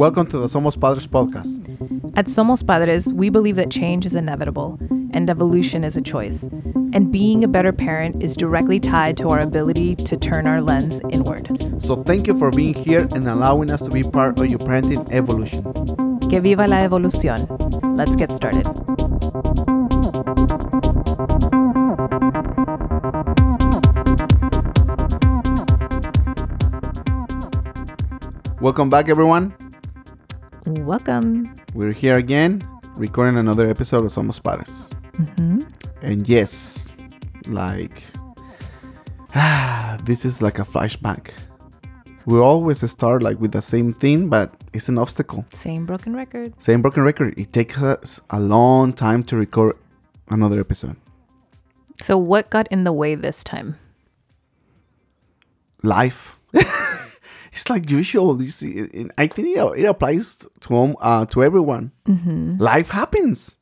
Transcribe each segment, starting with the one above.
Welcome to the Somos Padres podcast. At Somos Padres, we believe that change is inevitable and evolution is a choice. And being a better parent is directly tied to our ability to turn our lens inward. So thank you for being here and allowing us to be part of your parenting evolution. Que viva la evolución. Let's get started. Welcome back, everyone. Welcome. We're here again, recording another episode of Somos Padres. Mm-hmm. And yes, like, this is like a flashback. We always start like with the same thing, but it's an obstacle. Same broken record. Same broken record. It takes us a long time to record another episode. So, what got in the way this time? life. it's like usual. You see, and I think it, it applies to um, uh, to everyone. Life happens.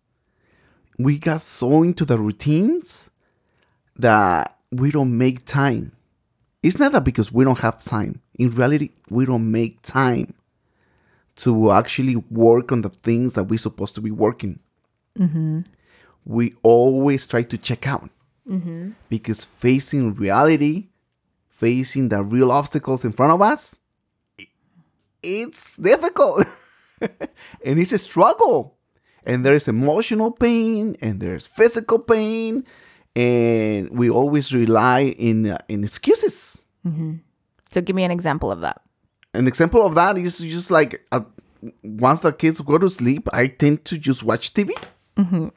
We got so into the routines that we don't make time. It's not that because we don't have time. In reality, we don't make time to actually work on the things that we're supposed to be working. We always try to check out because facing reality facing the real obstacles in front of us, it's difficult. and it's a struggle. And there's emotional pain and there's physical pain. And we always rely in, uh, in excuses. So, give me an example of that. An example of that is just like uh, once the kids go to sleep, I tend to just watch TV.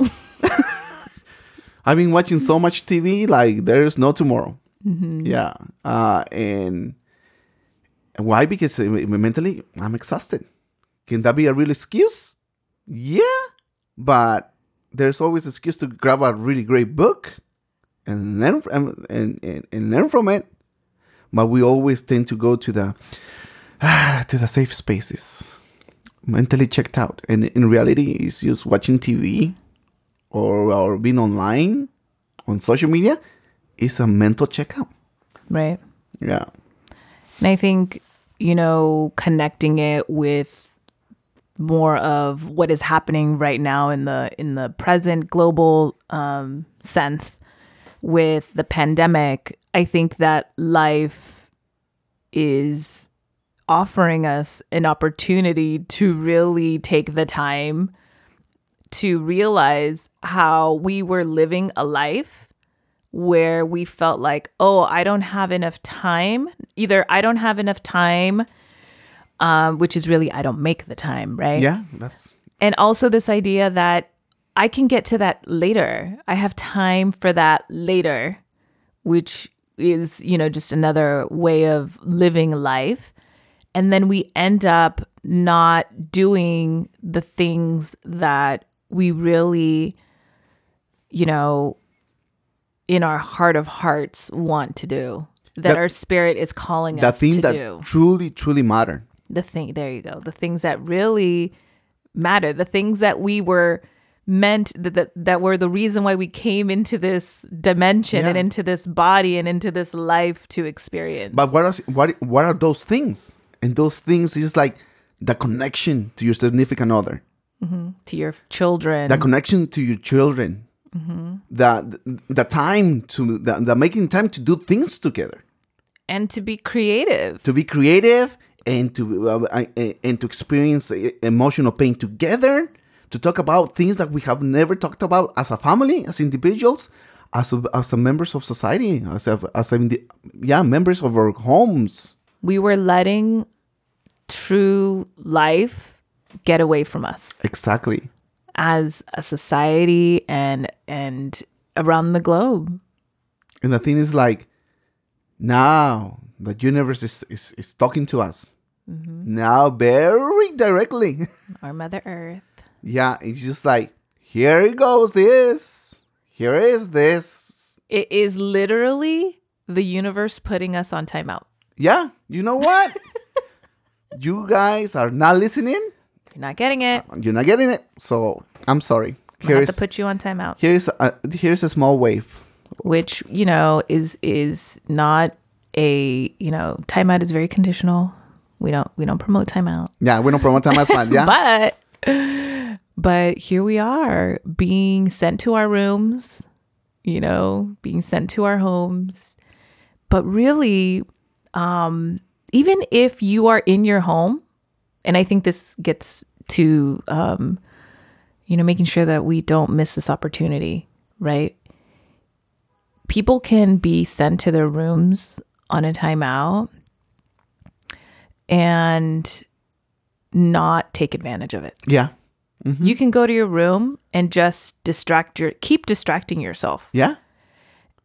I've been watching so much TV, like there's no tomorrow. Yeah. Uh, and why? Because uh, mentally, I'm exhausted. Can that be a real excuse? Yeah. But there's always an excuse to grab a really great book and learn from, and, and, and learn from it. But we always tend to go to the to the safe spaces, mentally checked out. And in reality, it's just watching TV or or being online on social media is a mental checkout. Right. Yeah. And I think, you know, connecting it with more of what is happening right now in the in the present global um, sense with the pandemic, I think that life is offering us an opportunity to really take the time to realize how we were living a life where we felt like, oh, I don't have enough time. Either I don't have enough time, um, which is really I don't make the time, right? Yeah. That's And also this idea that I can get to that later. I have time for that later, which is, you know, just another way of living life. And then we end up not doing the things that we really, you know, in our heart of hearts want to do, that, That- our spirit is calling us thing to that do. truly, truly matter. the thing there you go. The things that really matter. The things that we were meant that that, that were the reason why we came into this dimension and into this body and into this life to experience. But what are what what are those things? And those things is like the connection to your significant other, mm-hmm. to your children. The connection to your children, the the time to the, the making time to do things together, and to be creative to be creative and to uh, uh, and to experience uh, emotional pain together, to talk about things that we have never talked about as a family, as individuals, as a, as a members of society, as a, as a, yeah members of our homes. we were letting true life get away from us Exactly. As a society and and around the globe And the thing is like now the universe is, is, is talking to us. Mm-hmm. Now very directly. our mother earth yeah, it's just like here it goes this. Here is this. it is literally the universe putting us on timeout Yeah, you know what? you guys are not listening. You're not getting it. You're not getting it. So I'm sorry. Here have to put you on timeout, here's a, here's a small wave. which you know is is not a you know timeout is very conditional. We don't we don't promote timeout. Yeah, we don't promote timeout. Yeah. But but here we are being sent to our rooms, you know, being sent to our homes. But really um even if you are in your home, and I think this gets to um you know making sure that we don't miss this opportunity, right? People can be sent to their rooms on a timeout and not take advantage of it. yeah. You can go to your room and just distract your keep distracting yourself. Yeah.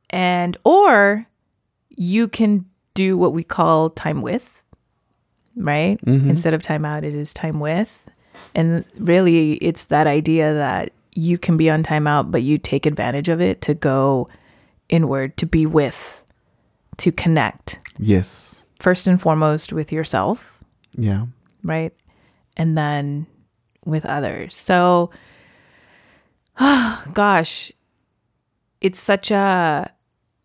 And or you can do what we call time with, right? Mm-hmm. Instead of time out, it is time with. And really it's that idea that you can be on timeout, but you take advantage of it to go inward, to be with, to connect. Yes. First and foremost with yourself, Yeah. right? And then with others. So, gosh, it's such a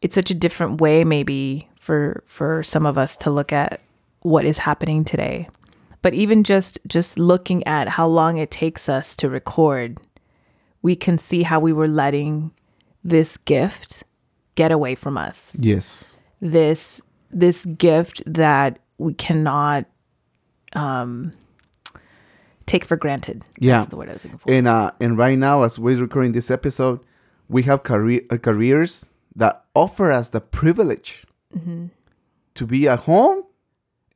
it's such a different way maybe for for some of us to look at what is happening today. But even just just looking at how long it takes us to record, we can see how we were letting this gift get away from us Yes. this this gift that we cannot um take for granted. Yeah. That's the word I was looking for. And uh, and right now, as we're recording this episode, we have career uh, careers that offer us the privilege to be at home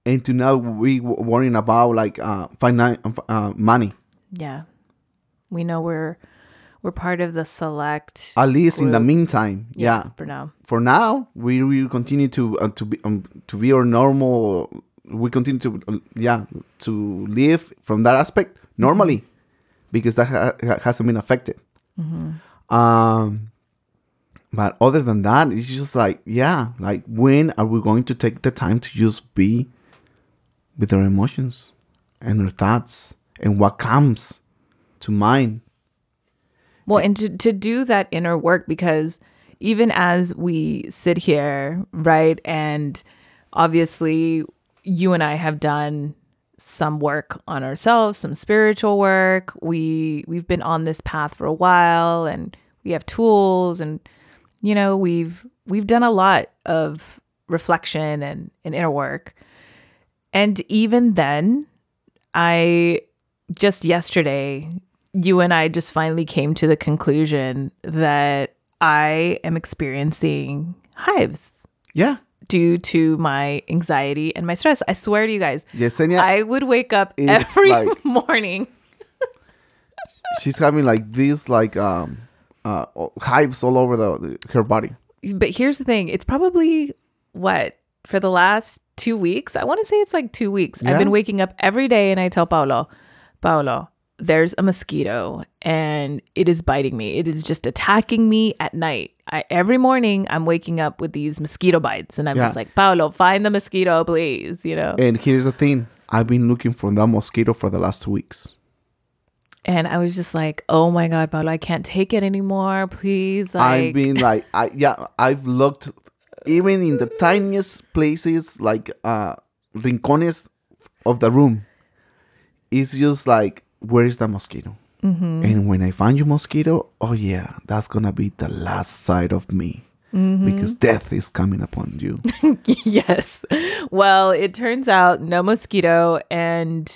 and to not be worrying about like uh, finan- uh, money. yeah. We know we're we're part of the select At least in the meantime, yeah. for now. For now, we will continue to uh, to be um, to be our normal. We continue to uh, yeah to live from that aspect normally because that ha- ha- hasn't been affected. Um, but other than that, it's just like yeah, like when are we going to take the time to just be with our emotions and our thoughts and what comes to mind? Well, and to, to do that inner work, because even as we sit here, right, and obviously you and I have done some work on ourselves, some spiritual work. We we've been on this path for a while, and we have tools, and you know we've we've done a lot of reflection and, and inner work. And even then, I just yesterday, you and I just finally came to the conclusion that I am experiencing hives Yeah, due to my anxiety and my stress. I swear to you guys, Yesenia, I would wake up every like- morning. she's having like these like um uh hives all over the her body. But here's the thing it's probably what for the last two weeks. I want to say it's like two weeks. I've been waking up every day and I tell Paulo, Paulo, there's a mosquito and it is biting me. It is just attacking me at night. I, every morning I'm waking up with these mosquito bites and I'm just like, Paulo, find the mosquito, please. You know? And here's the thing: I've been looking for that mosquito for the last two weeks. And I was just like, oh my God, Paulo, I can't take it anymore. Please. Like, I've been like, I yeah, I've looked even in the tiniest places, like uh rincones of the room. It's just like, where is the mosquito? Mm-hmm. And when I find you mosquito, oh yeah, that's gonna be the last side of me. Mm-hmm. Because death is coming upon you. yes. Well, it turns out no mosquito and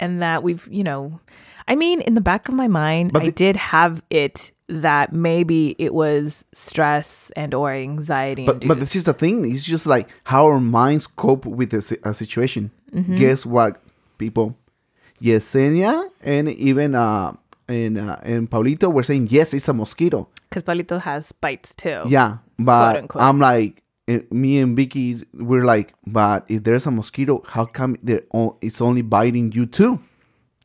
and that we've, you know, I mean, in the back of my mind, But I the- did have it that maybe it was stress and or anxiety. But but this is the thing. It's just like how our minds cope with a, a situation. Mm-hmm. Guess what, people? Yesenia and even uh and uh, and Paulito were saying yes, it's a mosquito. because Paulito has bites too. Yeah, but. I'm like eh, me and Vicky. We're like, but if there's a mosquito, how come o- it's only biting you too?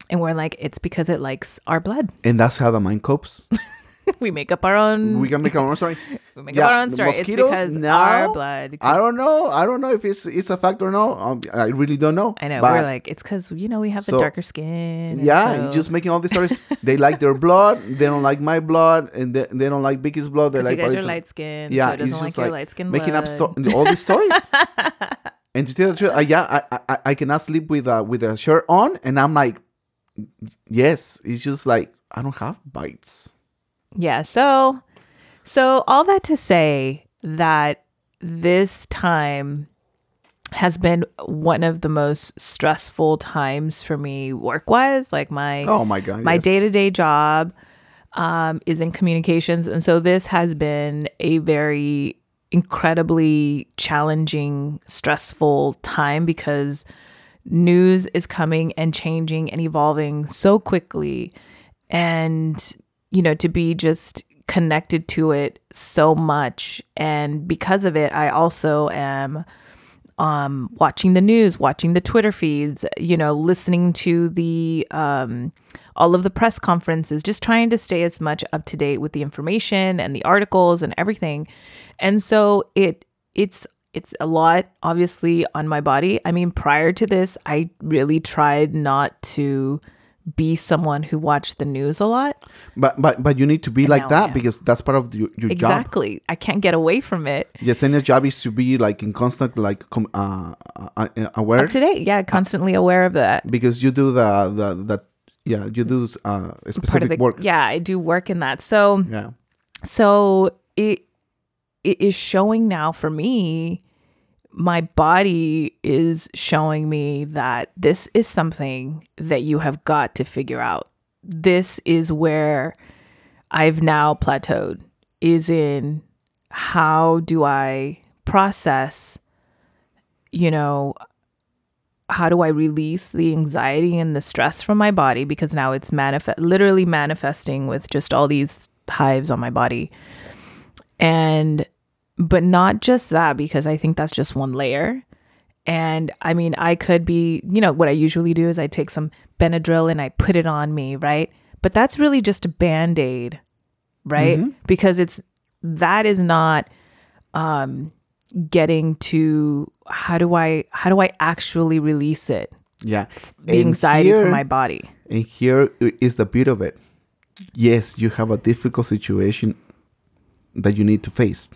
And we're like, it's because it likes our blood. And that's how the mind copes. we make up our own. We can make our own story. we make up our own story. It's because now, our blood. I don't know. I don't know if it's it's a fact or no. Um, I really don't know. I know. But- we're like, it's because you know we have the darker skin. Yeah, so- you're just making all these stories. they like their blood. They don't like my blood, and they, they don't like Vicky's blood. They like you guys are light skinned. Yeah, so it it's doesn't just like your light skin making up sto- all these stories. And to tell the truth, uh, yeah, I, I I cannot sleep with uh, with a shirt on, and I'm like, yes, it's just like I don't have bites. Yeah. So, so all that to say that this time has been one of the most stressful times for me work wise. Like my Oh my god, my day to day job um, is in communications, and so this has been a very incredibly challenging, stressful time because news is coming and changing and evolving so quickly, and you know to be just connected to it so much, and because of it, I also am um, watching the news, watching the Twitter feeds, you know, listening to the um, all of the press conferences, just trying to stay as much up to date with the information and the articles and everything. And so it it's it's a lot obviously on my body. I mean, prior to this, I really tried not to be someone who watched the news a lot. But but but you need to be like that because that's part of your, your job. Exactly. I can't get away from it. Yesenia's job is to be like in constant like com- uh, uh, uh, aware Up to date. Yeah, constantly aware of that. because you do the the the yeah you do uh, specific the work. Yeah, I do work in that. So Yeah. so it it is showing now for me my body is showing me that this is something that you have got to figure out. This is where i've now plateaued is in how do i process you know how do i release the anxiety and the stress from my body? Because now it's manifest literally manifesting with just all these hives on my body. And but not just that because i think that's just one layer and i mean i could be you know what i usually do is i take some benadryl and i put it on me right but that's really just a band-aid right because it's that is not um getting to how do i how do i actually release it Yeah. the And anxiety here- from my body And here is the beauty of it. Yes, you have a difficult situation that you need to face.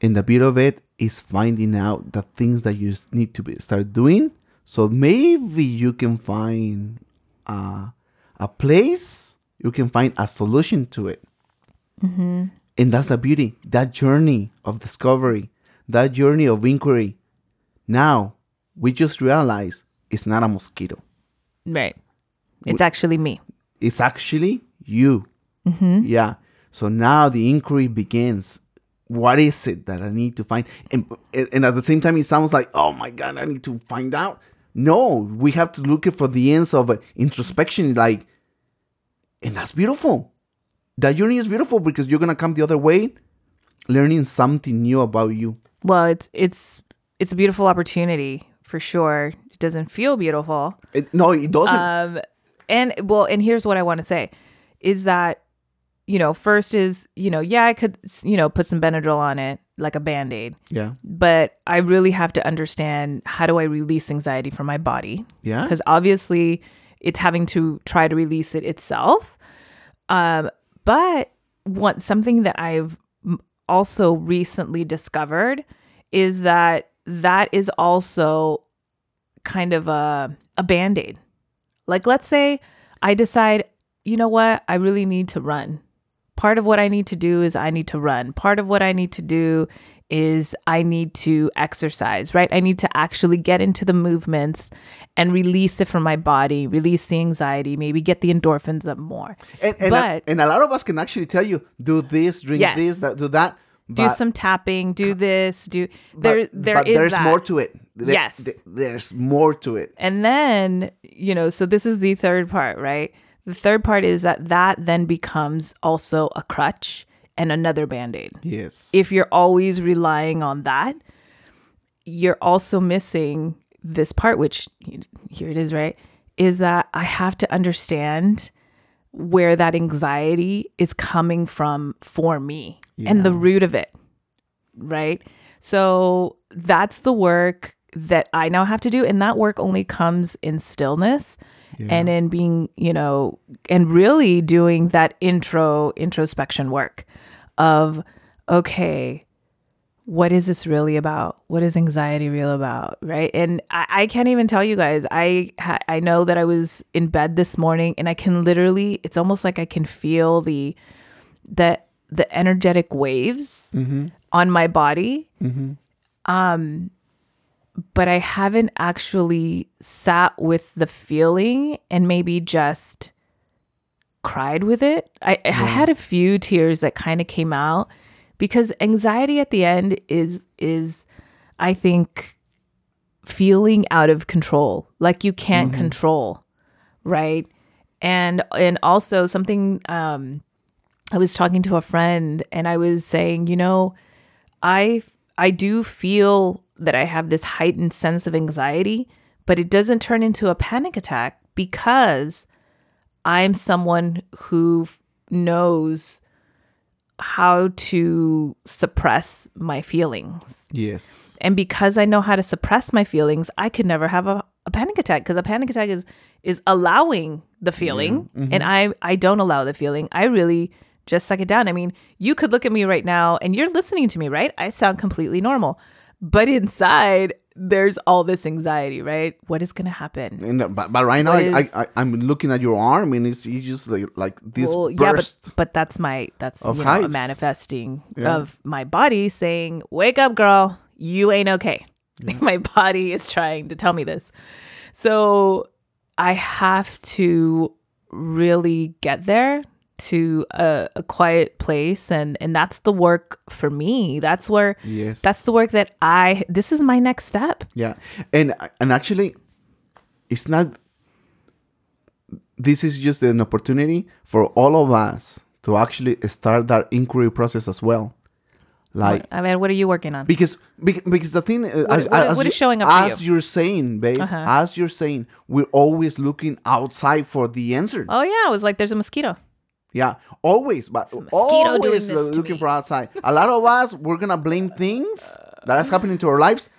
And the beauty of it is finding out the things that you need to be, start doing. So maybe you can find uh, a place, you can find a solution to it. And that's the beauty, that journey of discovery, that journey of inquiry. Now, we just realize it's not a mosquito. right it's actually me it's actually you. Yeah. So now the inquiry begins. What is it that I need to find? And, and at the same time, it sounds like, oh my God, I need to find out. No, we have to look for the ends of uh, introspection. Like, and that's beautiful. That journey is beautiful because you're going to come the other way learning something new about you. well it's it's it's a beautiful opportunity for sure it doesn't feel beautiful It- no, it doesn't. um and well and here's what i want to say is that you know first is you know yeah i could you know put some benadryl on it like a band-aid. Yeah. but i really have to understand how do i release anxiety from my body? Yeah. because obviously it's having to try to release it itself. Um but what something that i've also recently discovered is that that is also kind of a a band-aid. Like let's say i decide you know what? I really need to run part of what i need to do is i need to run part of what i need to do is i need to exercise right i need to actually get into the movements and release it from my body release the anxiety maybe get the endorphins up more And, and, but and a lot of us can actually tell you, do this, drink Yes. this, that, do that. do some tapping do this do but- there there but is there's that. more to it. There- Yes. th- there's more to it. And then, you know, so this is the third part, right? The third part is that that then becomes also a crutch and another band aid. Yes. If you're always relying on that, you're also missing this part, which here it is, right? Is that I have to understand where that anxiety is coming from for me and the root of it, right? So that's the work that I now have to do. And that work only comes in stillness and in being, you know, and really doing that intro introspection work of, okay, what is this really about? What is anxiety real about? Right. And I, I can't even tell you guys. I I know that I was in bed this morning and I can literally, it's almost like I can feel the, the, the energetic waves on my body. Um, but I haven't actually sat with the feeling and maybe just cried with it. I, I had a few tears that kind of came out because anxiety at the end is is I think feeling out of control, like you can't control, right? And and also something um I was talking to a friend and I was saying, you know, I I do feel that I have this heightened sense of anxiety, but it doesn't turn into a panic attack because I'm someone who knows how to suppress my feelings. Yes. And because I know how to suppress my feelings, I could never have a, a panic attack because a panic attack is is allowing the feeling mm-hmm. and I I don't allow the feeling. I really just suck it down. I mean, you could look at me right now and you're listening to me, right? I sound completely normal. But inside there's all this anxiety, right? What is going to happen? And uh, but, but right now, is- I, I I'm looking at your arm, and it's you just like like this Well, yeah, but burst. but that's my that's of you know, a manifesting Yeah. of my body saying, "Wake up, girl, you ain't okay." my body is trying to tell me this, so I have to really get there to a, a quiet place, and and that's the work for me. That's where Yes. that's the work that I. This is my next step. Yeah, and and actually, it's not. This is just an opportunity for all of us to actually start that inquiry process as well, like I mean, what are you working on? because bec- because the thing uh, as, what- as what is you- showing up as you're saying, babe, Uh-huh. as you're saying, we're always looking outside for the answer. oh yeah, it was like there's a mosquito. Yeah, always, but always doing this to looking for outside. A lot of us, we're gonna blame things that is happening to our lives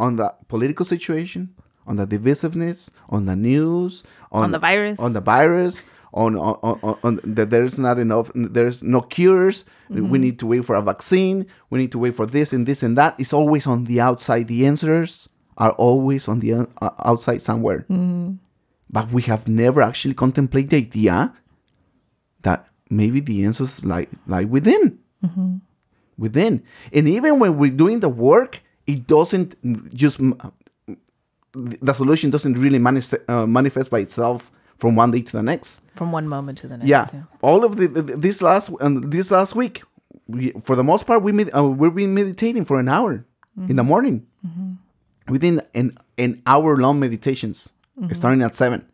on the political situation, on the divisiveness, on the news, on, On the virus. on the virus, on on, on, on that there's not enough, there's no cures. Mm-hmm. We need to wait for a vaccine. We need to wait for this and this and that. It's always on the outside. The answers are always on the uh, outside somewhere. Mm-hmm. But we have never actually contemplated the idea maybe the answers lie lie within, within. And even when we're doing the work, it doesn't just the solution doesn't really manifest uh, manifest by itself from one day to the next. from one moment to the next. Yeah, all of the, this last um, this last week, we, for the most part, we med- uh, we've been meditating for an hour in the morning, within an an hour long meditations, starting at 7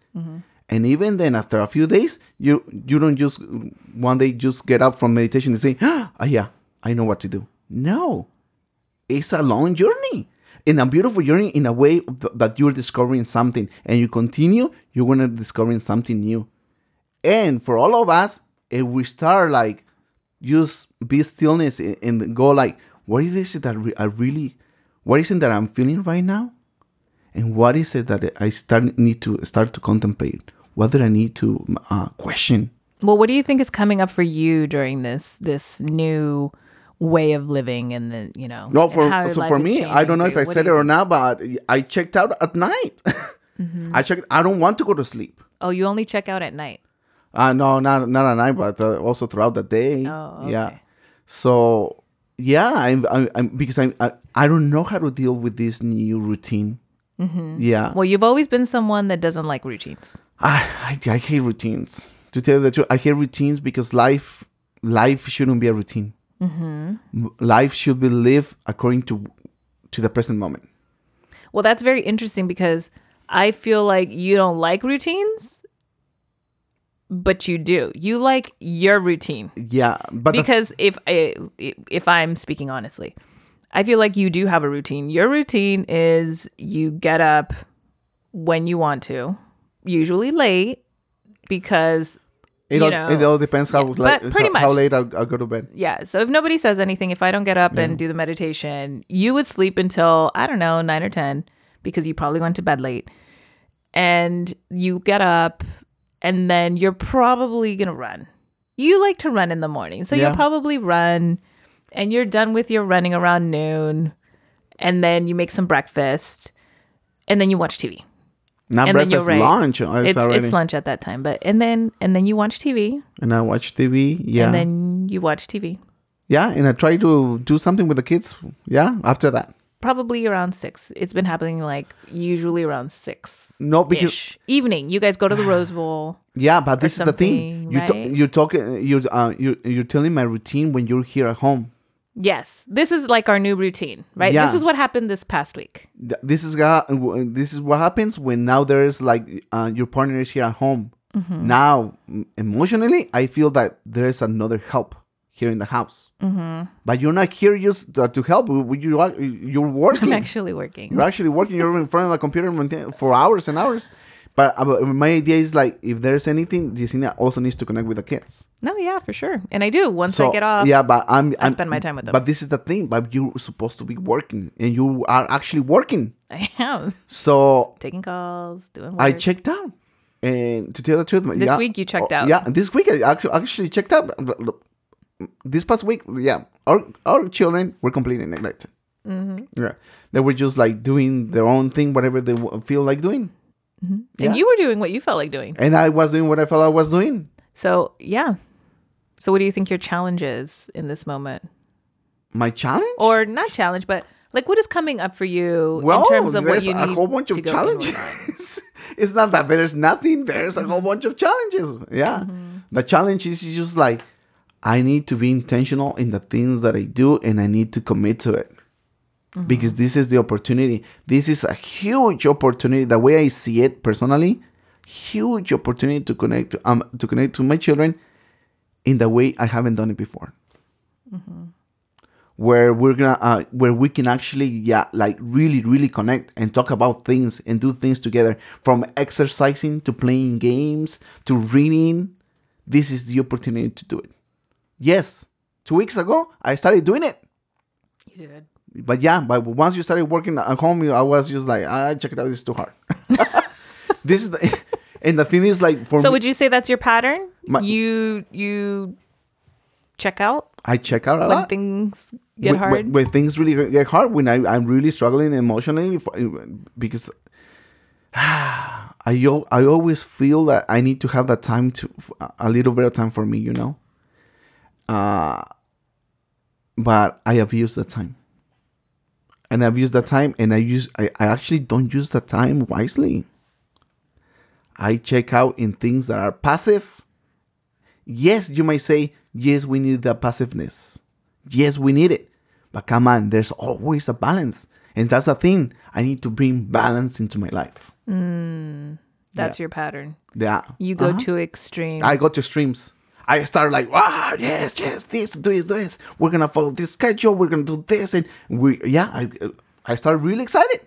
And even then, after a few days, you you don't just one day just get up from meditation and say, "Ah, yeah, I know what to do." No, it's a long journey and a beautiful journey in a way that you're discovering something and you continue you're going to discovering something new. And for all of us if we start like just be stillness and- and go like what is it that i really what is it that i'm feeling right now? And what is it that i start need to start to contemplate what do i need to uh, question Well, what do you think is coming up for you during this this new way of living and the you know? No, for so for me, I don't know if? I What said it or not, but I checked out at night. Mm-hmm. I checked. I don't want to go to sleep. Oh, you only check out at night. Uh no, not not at night, but uh, also throughout the day. Oh, okay. Yeah. So yeah, I'm, I'm, I'm because I'm, I I don't know how to deal with this new routine. Mm-hmm. Yeah. Well, you've always been someone that doesn't like routines. I, I I hate routines. To tell you the truth, I hate routines because life life shouldn't be a routine. Mm-hmm. Life should be lived according to to the present moment. Well, that's very interesting because I feel like you don't like routines, but you do. You like your routine. Yeah, but because if I, if I'm speaking honestly, I feel like you do have a routine. Your routine is you get up when you want to, usually late, because It you all, know, it all depends how, but like, pretty how, how late I'll, I'll go to bed. yeah. So if nobody says anything, if I don't get up and do the meditation, you would sleep until I don't know nine or ten because you probably went to bed late, and you get up, and then you're probably gonna run. You like to run in the morning, so Yeah. you'll probably run and you're done with your running around noon, and then you make some breakfast, and then you watch TV. Not and then you're breakfast, right. lunch. uh, It's, It's already. it's lunch at that time, but and then and then you watch TV, and I watch TV. Yeah. and then you watch TV. yeah, and I try to do something with the kids. Yeah, after that. Probably around six. It's been happening like usually around six. No, because evening. You guys go to the Rose Bowl. yeah, but this is the thing. You right? you're talking. You're uh, you're you're telling my routine when you're here at home. Yes, this is like our new routine, right? Yeah. This is what happened this past week. Th- This is ga- this is what happens when now there's like uh, your partner is here at home. Mm-hmm. Now m- emotionally, I feel that there's another help here in the house. Mm-hmm. But you're not here just to, to help. You you are you're working. I'm actually working. You're actually working. You're in front of the computer maintain- for hours and hours. But uh, my idea is like, if there's anything, Yesenia also needs to connect with the kids. No, yeah, for sure. And I do once I get off. yeah, but I'm, I spend my time with them. But this is the thing. But you're supposed to be working, and you are actually working. I am So taking calls, doing work. I checked out, and to tell the truth, This yeah, week you checked oh, out. Yeah, this week I actually actually checked out. This past week, yeah, our our children were completely neglected. Mm-hmm. Yeah, they were just like doing their own thing, whatever they feel like doing. And yeah. you were doing what you felt like doing. and I was doing what I felt I was doing. So yeah. So what do you think your challenge is in this moment? My challenge, Or not challenge, but like what is coming up for you well, in terms of what there's you a need whole bunch of challenges. it's not that there's nothing. There's a whole bunch of challenges. Yeah, Mm-hmm. the challenge is just like I need to be intentional in the things that I do, and I need to commit to it. Mm-hmm. Because this is the opportunity. This is a huge opportunity. The way I see it personally, huge opportunity to connect to, um to connect to my children in the way I haven't done it before. Where we're gonna uh, where we can actually yeah like really really connect and talk about things and do things together from exercising to playing games to reading. This is the opportunity to do it. Yes, two weeks ago I started doing it You did. But yeah, but once you started working at home, I was just like, ah, check it out, it's too hard. this is the, and the thing is like for So me, would you say that's your pattern? My- you you check out I check out a when lot. things get when, hard. when, when things really get hard, when I, I'm really struggling emotionally, for, because I I always feel that I need to have that time to a little bit of time for me, you know. Uh, but I abuse the time, and I've used that time, and I use I, I actually don't use the time wisely. I check out in things that are passive. Yes, you might say, yes, we need that passiveness. Yes, we need it. But come on, there's always a balance. And that's the thing. I need to bring balance into my life. that's your pattern. Yeah. You go Uh-huh. to extreme. I go to streams. I start like, wow, yes, yes, this, this, this. We're gonna follow this schedule. We're gonna do this, and we, yeah, I, I started really excited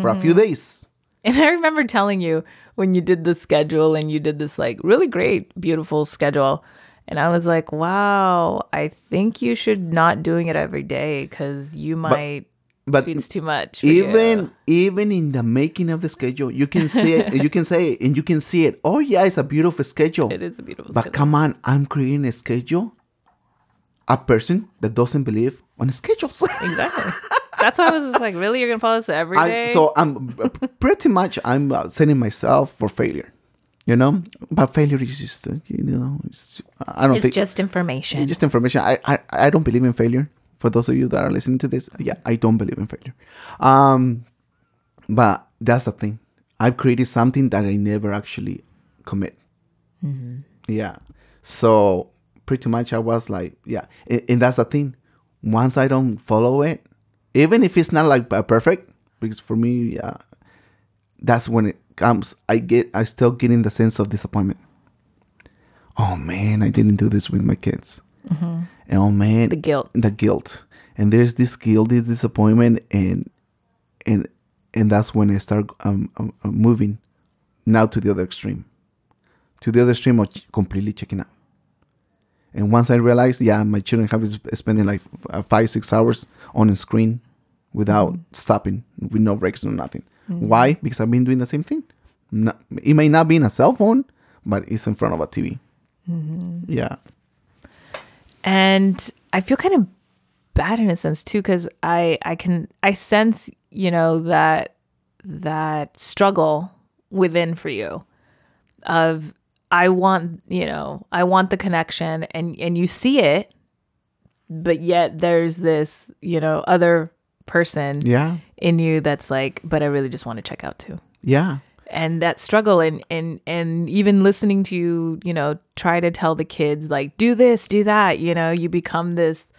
for a few Mm-hmm. days. And I remember telling you when you did the schedule and you did this like really great, beautiful schedule. And I was like, wow, I think you should not doing it every day because you might, But it's too much. for you. even even in the making of the schedule, you can see it. you can say it, and you can see it. Oh yeah, it's a beautiful schedule. it is a beautiful But schedule. come on, I'm creating a schedule. A person that doesn't believe on schedules. Exactly. That's why I was just like, really? You're going to follow this every day? I'm, so I'm pretty much I'm uh, setting myself for failure. You know, but failure is just uh, you know it's, I don't it's think just information. it's just information. I, I I don't believe in failure. For those of you that are listening to this, yeah, I don't believe in failure. Um, but that's the thing. I've created something that I never actually commit. Yeah. So pretty much I was like, yeah, and, and that's the thing. Once I don't follow it, even if it's not like perfect, because for me, yeah, that's when it comes. I get, I still getting the sense of disappointment. Oh man, I didn't do this with my kids. And oh man, the guilt. the guilt. And there's this guilt this disappointment and and and that's when i start um, um, um, moving now to the other extreme. To the other extreme of ch- completely checking out. And once i realized yeah my children have been spending like uh, five six hours on a screen without stopping with no breaks no nothing. Why? Because i've been doing the same thing. Not, it may not be in a cell phone but it's in front of a tv yeah And I feel kind of bad in a sense too because i i can i sense you know that that struggle within for you of i want you know i want the connection and and you see it but yet there's this you know other person Yeah. in you that's like but i really just want to check out too Yeah. And that struggle and and and even listening to you you know try to tell the kids like do this do that you know you become this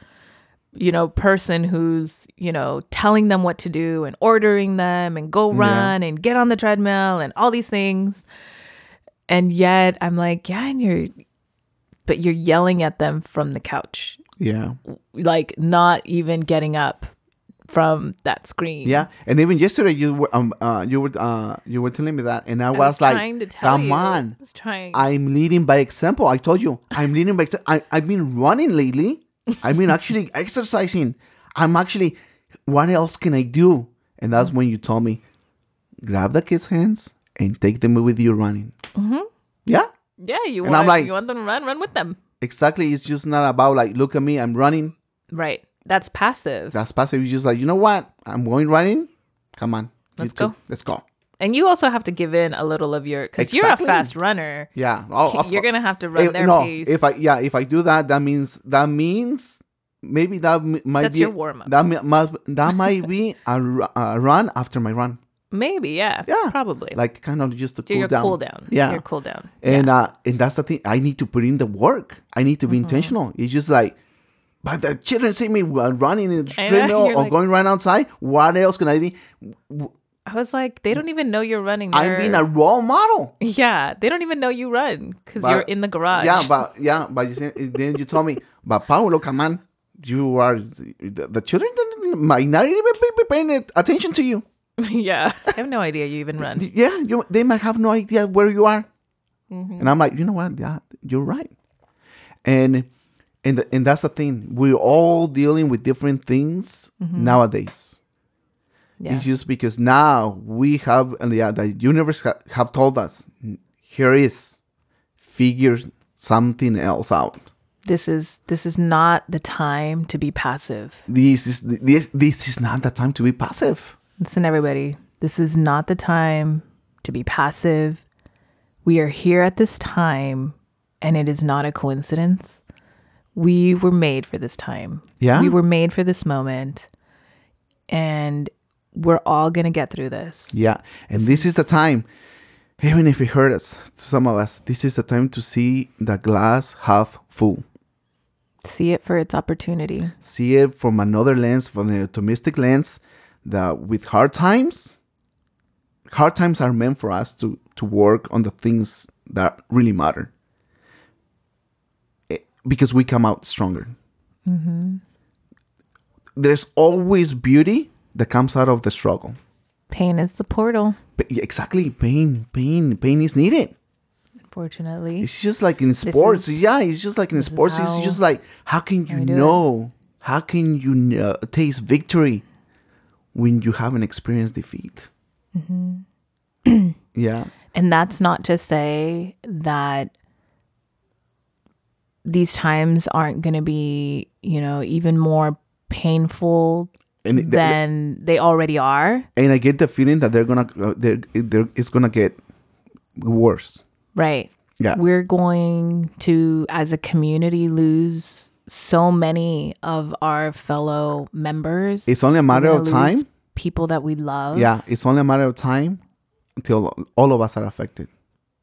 you know person who's you know telling them what to do and ordering them and go run and get on the treadmill and all these things. And yet i'm like yeah and you're but you're yelling at them from the couch. Yeah. like not even getting up from that screen Yeah, and even yesterday you were um uh you were uh you were telling me that, and I, I was, was like, trying to tell "Come you. on, I was trying. I'm leading by example." I told you, I'm leading by. Exa- I I've been running lately. I've been actually exercising. I'm actually. What else can I do? And that's when you told me, grab the kids' hands and take them with you running. Mm-hmm. Yeah, yeah you And want I'm like- you want them to run run with them exactly. It's just not about like, look at me, I'm running. right that's passive That's passive. It's just like, you know what? I'm going running. Come on, Let's go. Let's go. And you also have to give in a little of your because you're a fast runner. Yeah. Oh, you're gonna have to run Eh, their no, pace. if I yeah, if I do that, that means that means maybe that m- might That's be your warm-up. That mi- must, that might be a, a run after my run, maybe, yeah, Yeah. probably. like kind of just to your, cool your down. cool down. Yeah, your cool down. and uh, and that's the thing. I need to put in the work. I need to be Mm-hmm. intentional. It's just like. But the children see me running in the treadmill or like- going right outside. What else can I be? I was like, they don't even know you're running. I'm being a role model. yeah, they don't even know you run because you're in the garage. Yeah, but yeah, but you see, then you told me, but Paulo, come on, you are the, the children might not even be, paying attention to you. yeah. I have no idea you even run. Yeah, you, they might have no idea where you are. Mm-hmm. And I'm like, you know what? Yeah, you're right. And and and that's the thing. We're all dealing with different things mm-hmm. nowadays. Yeah. It's just because now we have, and yeah, the universe ha- have told us, here is, figure something else out. This is this is not the time to be passive. This is this this is not the time to be passive. Listen, everybody, this is not the time to be passive. We are here at this time, and it is not a coincidence. We were made for this time. Yeah. We were made for this moment, and we're all going to get through this. Yeah, and this is the time. Even if it hurt us, to some of us, this is the time to see the glass half full. See it for its opportunity. See it from another lens, from an optimistic lens. That with hard times, hard times are meant for us to to work on the things that really matter. Because we come out stronger. There's always beauty that comes out of the struggle. Pain is the portal, Pa- exactly, pain, pain, pain is needed. unfortunately. It's just like in sports. is- yeah, it's just like in sports. It's just like how can you do it. know? How can you kn- uh, taste victory when you haven't experienced defeat? Mm-hmm. yeah, And that's not to say that these times aren't going to be, you know, even more painful and it- than they already are. and I get the feeling that they're gonna uh, they're, they're it's gonna get worse. Right. Yeah. We're going to, as a community, lose so many of our fellow members. It's only a matter of time. People that we love. Yeah, it's only a matter of time until all of us are affected.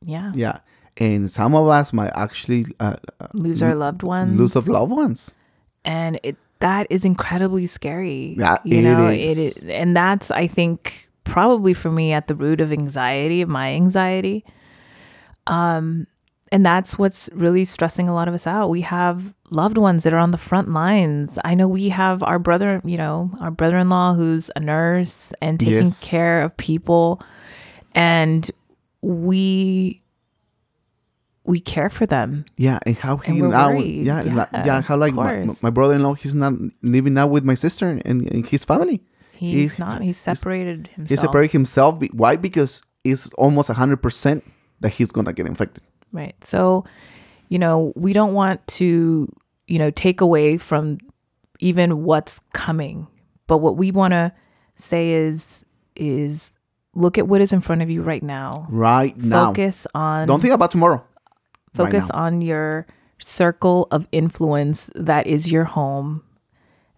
Yeah. Yeah, and some of us might actually uh, uh, Lose our loved ones. lose of loved ones. and it that is incredibly scary. Yeah, you it know, is. it is, and that's I think probably for me at the root of anxiety, of my anxiety. Um, and that's what's really stressing a lot of us out. We have loved ones that are on the front lines. I know we have our brother, you know, our brother-in-law who's a nurse and taking Yes. care of people, and we we care for them. Yeah, and how he And now, yeah, yeah, Yeah, yeah, how like my, my brother-in-law, he's not living now with my sister and, and his family. He's, He's- not. He's separated himself. He separated himself. Why? Because it's almost hundred percent that he's gonna get infected. Right. So, you know, we don't want to, you know, take away from even what's coming. But what we want to say is is look at what is in front of you right now. Right now. Focus on Don't think about tomorrow. Right focus now. on your circle of influence that is your home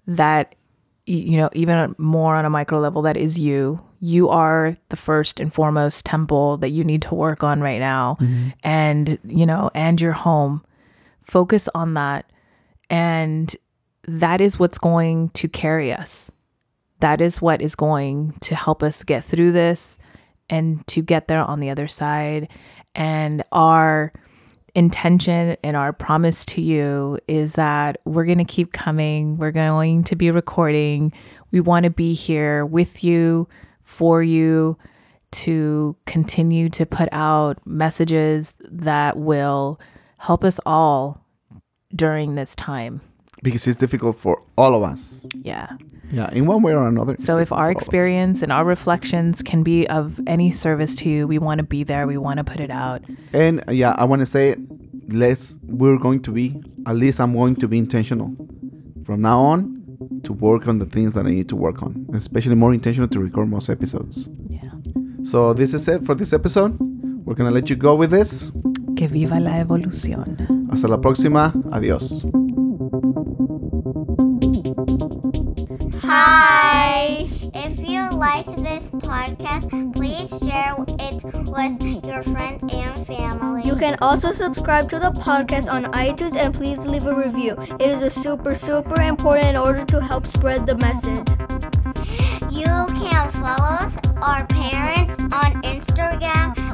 that you know even more on a micro level that is you. You are the first and foremost temple that you need to work on right now mm-hmm. and you know and your home. Focus on that. And that is what's going to carry us. That is what is going to help us get through this and to get there on the other side. And our intention and our promise to you is that we're going to keep coming. We're going to be recording. We want to be here with you, for you, to continue to put out messages that will help us all during this time. Because it's difficult for all of us. Yeah. Yeah, in one way or another. So if our experience and our reflections can be of any service to you, we want to be there. We want to put it out. And uh, yeah, I want to say, let's. We're going to be. At least I'm going to be intentional from now on to work on the things that I need to work on, especially more intentional to record most episodes. Yeah. So this is it for this episode. We're gonna let you go with this. Que viva la evolución. Hasta la próxima. Adiós. Podcast, please share it with your friends and family. You can also subscribe to the podcast on iTunes and please leave a review. It is a super, super important in order to help spread the message. You can follow us, our parents, on Instagram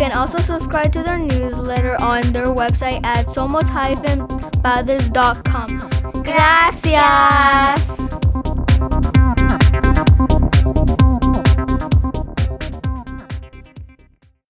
can also subscribe to their newsletter on their website at somos-padres.com. Gracias!